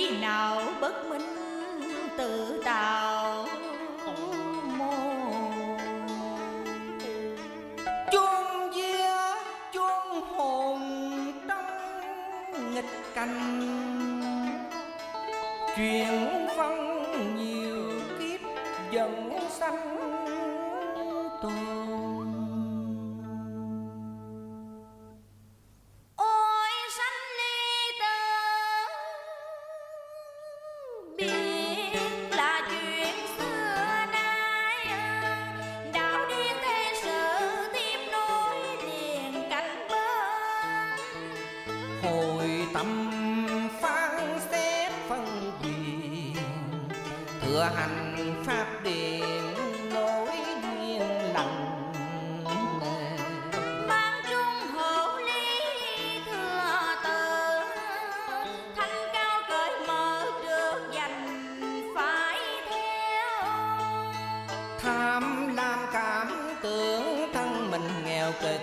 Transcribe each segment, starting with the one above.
trí nào bất minh tự tạo? Môn chuông vía chuông hồn trong nghịch cảnh. Truyền tâm phán xét phân quyền thừa hành pháp điện nối duyên lành. Mang trung hộ lý thừa tự thanh cao cởi mở được dành phải theo. Tham lam cảm tưởng thân mình nghèo cực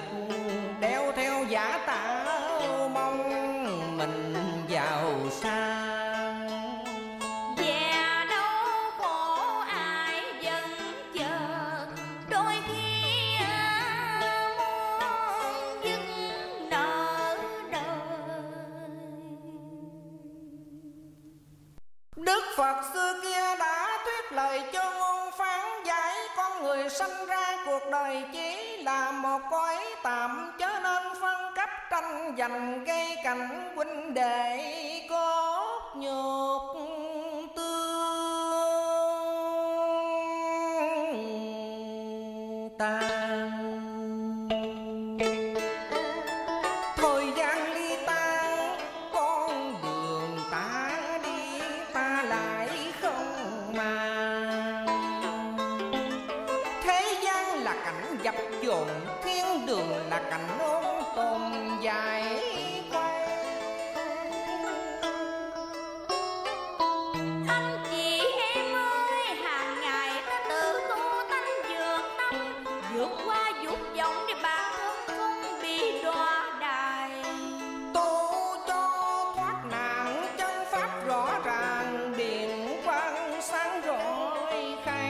Phật xưa kia đã thuyết lời cho ngôn phán giải. Con người sanh ra cuộc đời chỉ là một cõi tạm, Chớ nên phân cấp tranh giành gây cảnh huynh đệ cốt nhục.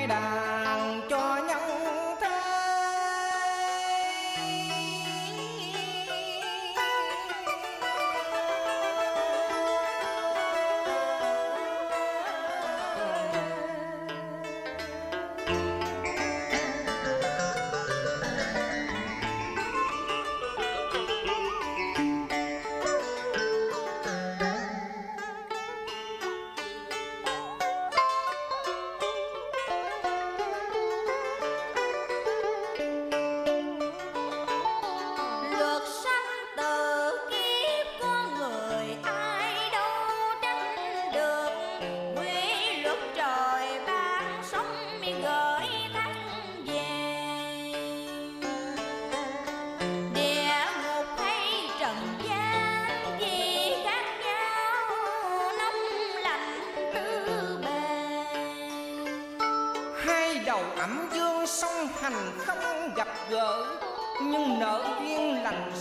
da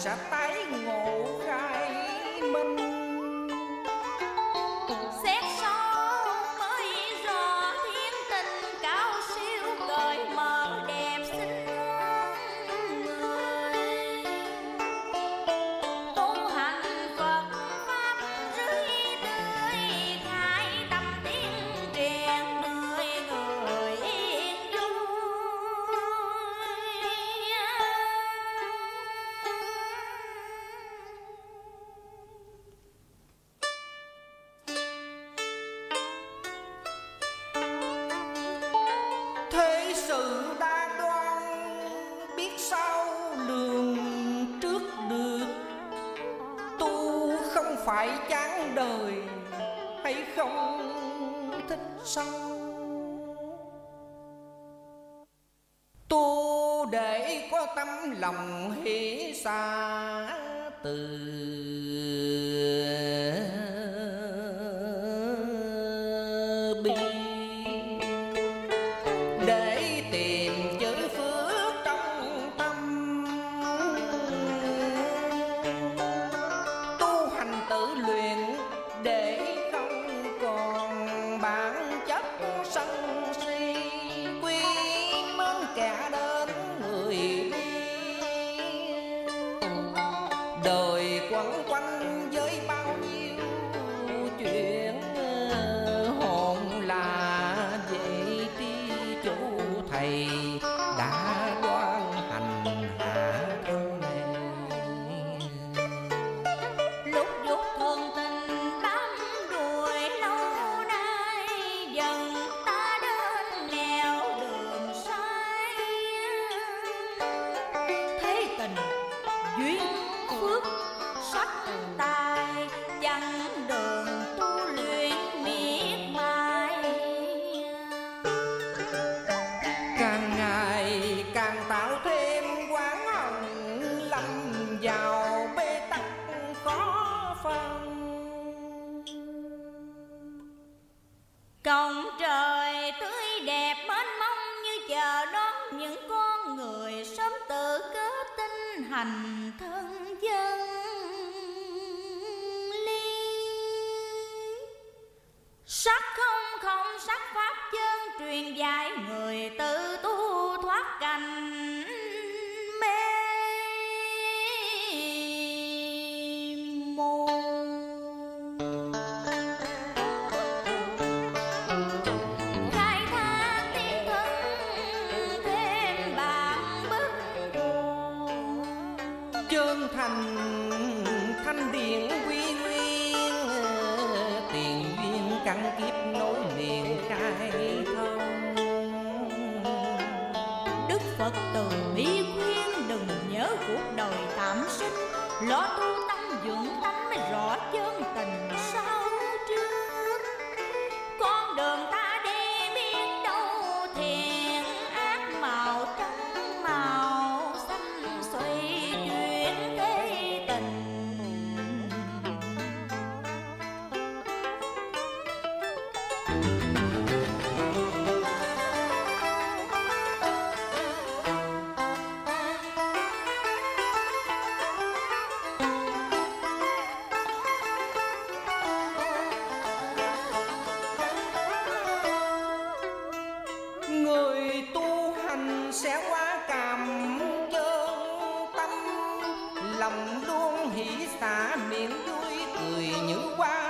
sẽ tái ngộ khai minh. Sự đa đoan, biết sao lường trước được. Tu không phải chán đời hay không thích sống Tu để có tâm lòng hỷ xa từ đời quẩn quanh chóp tay chân đường tu luyện miệt mài. càng ngày càng tạo thêm quán hằng lâm giàu bê tắc khó phân. Cổng trời tươi đẹp mến mong như chờ đón những con người sớm tự kết tinh hành duyên dãi người tư not lòng luôn hỉ xả miệng vui cười như hoa.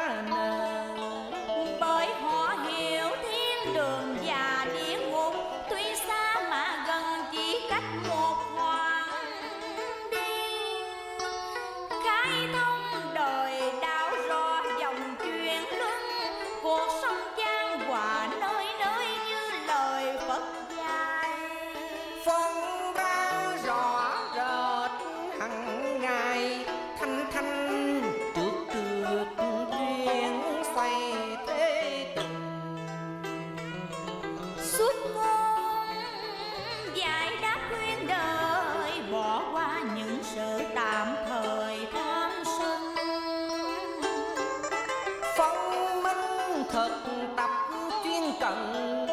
thật tập chuyên cần.